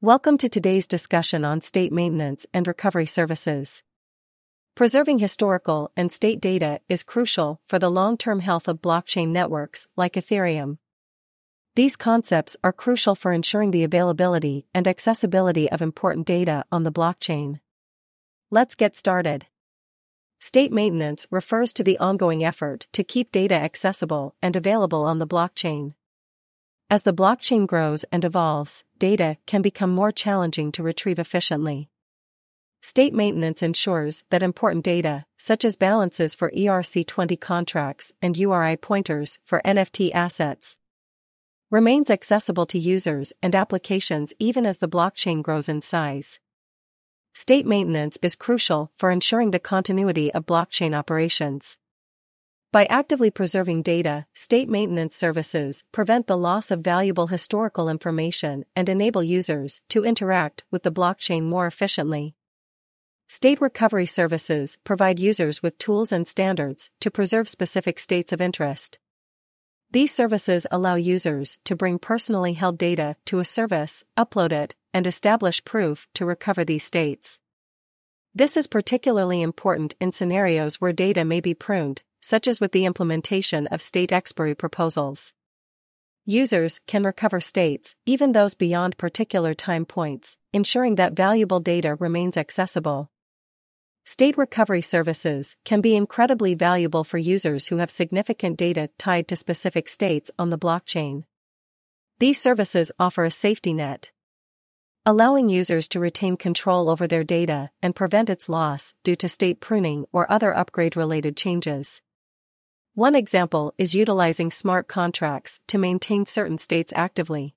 Welcome to today's discussion on state maintenance and recovery services. Preserving historical and state data is crucial for the long term health of blockchain networks like Ethereum. These concepts are crucial for ensuring the availability and accessibility of important data on the blockchain. Let's get started. State maintenance refers to the ongoing effort to keep data accessible and available on the blockchain. As the blockchain grows and evolves, data can become more challenging to retrieve efficiently. State maintenance ensures that important data, such as balances for ERC20 contracts and URI pointers for NFT assets, remains accessible to users and applications even as the blockchain grows in size. State maintenance is crucial for ensuring the continuity of blockchain operations. By actively preserving data, state maintenance services prevent the loss of valuable historical information and enable users to interact with the blockchain more efficiently. State recovery services provide users with tools and standards to preserve specific states of interest. These services allow users to bring personally held data to a service, upload it, and establish proof to recover these states. This is particularly important in scenarios where data may be pruned, such as with the implementation of state expiry proposals. Users can recover states, even those beyond particular time points, ensuring that valuable data remains accessible. State recovery services can be incredibly valuable for users who have significant data tied to specific states on the blockchain. These services offer a safety net, allowing users to retain control over their data and prevent its loss due to state pruning or other upgrade related changes. One example is utilizing smart contracts to maintain certain states actively.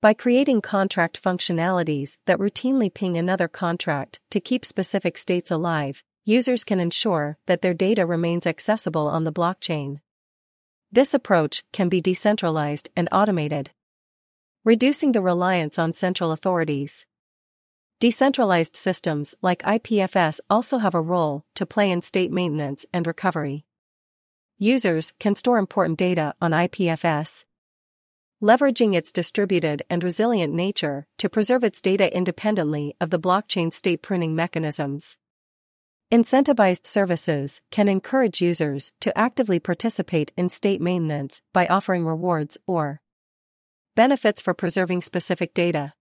By creating contract functionalities that routinely ping another contract to keep specific states alive, users can ensure that their data remains accessible on the blockchain. This approach can be decentralized and automated, reducing the reliance on central authorities. Decentralized systems like IPFS also have a role to play in state maintenance and recovery. Users can store important data on IPFS, leveraging its distributed and resilient nature to preserve its data independently of the blockchain state pruning mechanisms. Incentivized services can encourage users to actively participate in state maintenance by offering rewards or benefits for preserving specific data.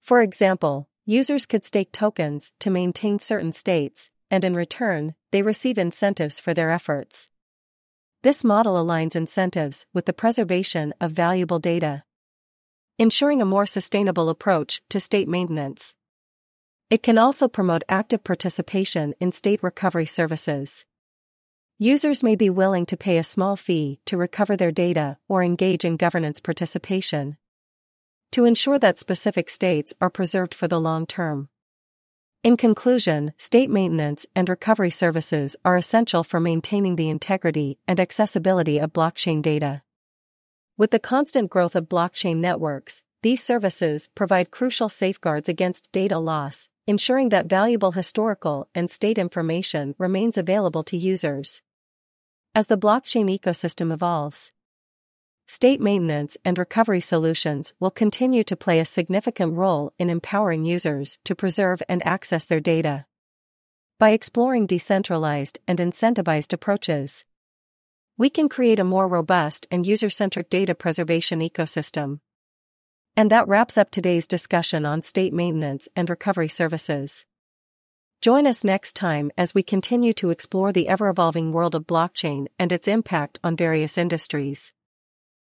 For example, users could stake tokens to maintain certain states, and in return, they receive incentives for their efforts. This model aligns incentives with the preservation of valuable data, ensuring a more sustainable approach to state maintenance. It can also promote active participation in state recovery services. Users may be willing to pay a small fee to recover their data or engage in governance participation to ensure that specific states are preserved for the long term. In conclusion, state maintenance and recovery services are essential for maintaining the integrity and accessibility of blockchain data. With the constant growth of blockchain networks, these services provide crucial safeguards against data loss, ensuring that valuable historical and state information remains available to users. As the blockchain ecosystem evolves, State maintenance and recovery solutions will continue to play a significant role in empowering users to preserve and access their data. By exploring decentralized and incentivized approaches, we can create a more robust and user centric data preservation ecosystem. And that wraps up today's discussion on state maintenance and recovery services. Join us next time as we continue to explore the ever evolving world of blockchain and its impact on various industries.